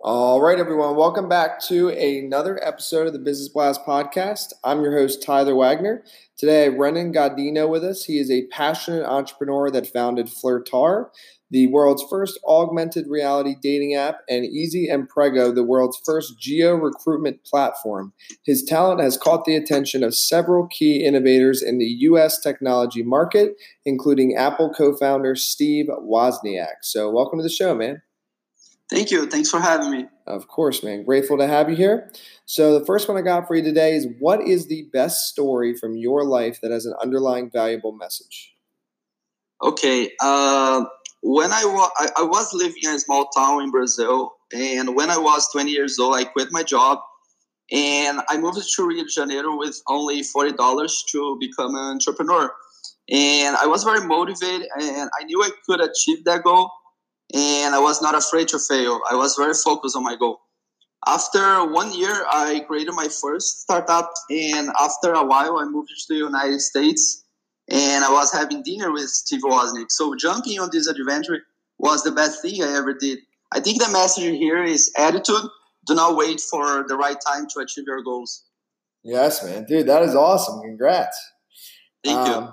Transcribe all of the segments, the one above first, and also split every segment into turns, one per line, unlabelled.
All right, everyone, welcome back to another episode of the Business Blast podcast. I'm your host, Tyler Wagner. Today, I have Renan Godinho with us. He is a passionate entrepreneur that founded Flirtar, the world's first augmented reality dating app, and Easy and Prego, the world's first geo recruitment platform. His talent has caught the attention of several key innovators in the U.S. technology market, including Apple co founder Steve Wozniak. So, welcome to the show, man.
Thank you. Thanks for having me.
Of course, man. Grateful to have you here. So, the first one I got for you today is what is the best story from your life that has an underlying valuable message?
Okay. Uh, when I, wa- I, I was living in a small town in Brazil, and when I was 20 years old, I quit my job and I moved to Rio de Janeiro with only $40 to become an entrepreneur. And I was very motivated, and I knew I could achieve that goal and I was not afraid to fail. I was very focused on my goal. After one year, I created my first startup, and after a while, I moved to the United States, and I was having dinner with Steve Wozniak. So jumping on this adventure was the best thing I ever did. I think the message here is attitude. Do not wait for the right time to achieve your goals.
Yes, man, dude, that is awesome. Congrats.
Thank
Um,
you.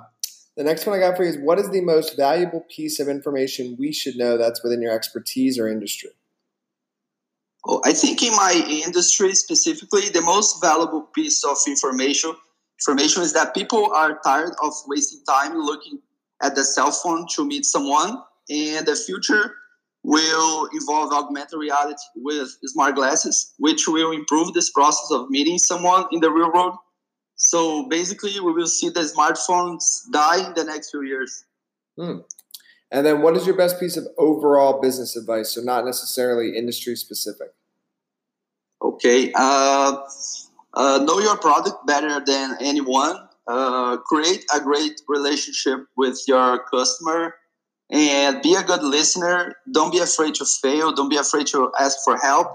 The next one I got for you is what is the most valuable piece of information we should know that's within your expertise or industry?
Well, I think in my industry specifically, the most valuable piece of information information is that people are tired of wasting time looking at the cell phone to meet someone, and the future will involve augmented reality with smart glasses, which will improve this process of meeting someone in the real world. So basically, we will see the smartphones die in the next few years.
Hmm. And then what is your best piece of overall business advice? So not necessarily industry specific.
Okay. Uh, uh, know your product better than anyone. Uh, create a great relationship with your customer and be a good listener. Don't be afraid to fail. Don't be afraid to ask for help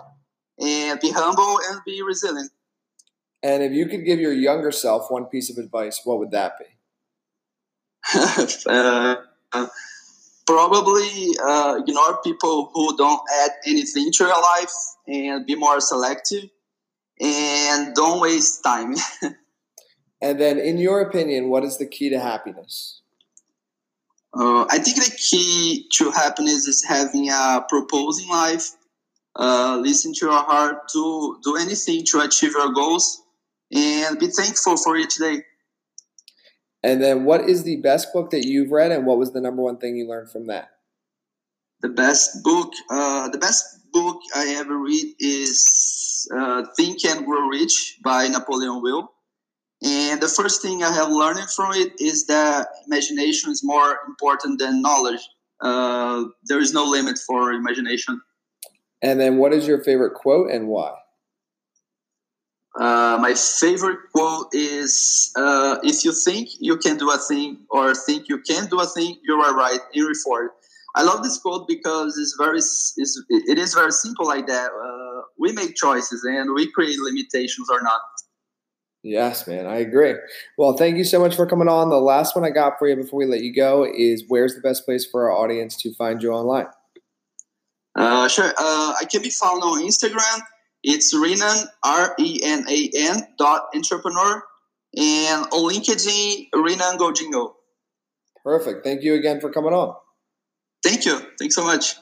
and be humble and be resilient.
And if you could give your younger self one piece of advice, what would that be?
uh, probably uh, ignore people who don't add anything to your life and be more selective and don't waste time.
And then, in your opinion, what is the key to happiness?
Uh, I think the key to happiness is having a proposing life, uh, listen to your heart, do do anything to achieve your goals, and be thankful for each day.
And then, what is the best book that you've read, and what was the number one thing you learned from that?
The best book, uh, the best book I ever read is uh, Think and Grow Rich by Napoleon Hill. And the first thing I have learned from it is that imagination is more important than knowledge. Uh, there is no limit for imagination.
And then, what is your favorite quote and why?
Uh, my favorite quote is uh, If you think you can do a thing or think you can do a thing, you are right. Henry Ford. I love this quote because it's very, it's, it is very simple like that. Uh, we make choices and we create limitations or not.
Yes, man, I agree. Well, thank you so much for coming on. The last one I got for you before we let you go is where's the best place for our audience to find you online?
Uh, sure. Uh, I can be found on Instagram. It's Renan, R E N A N dot entrepreneur. And on LinkedIn, Renan Godinho.
Perfect. Thank you again for coming on.
Thank you. Thanks so much.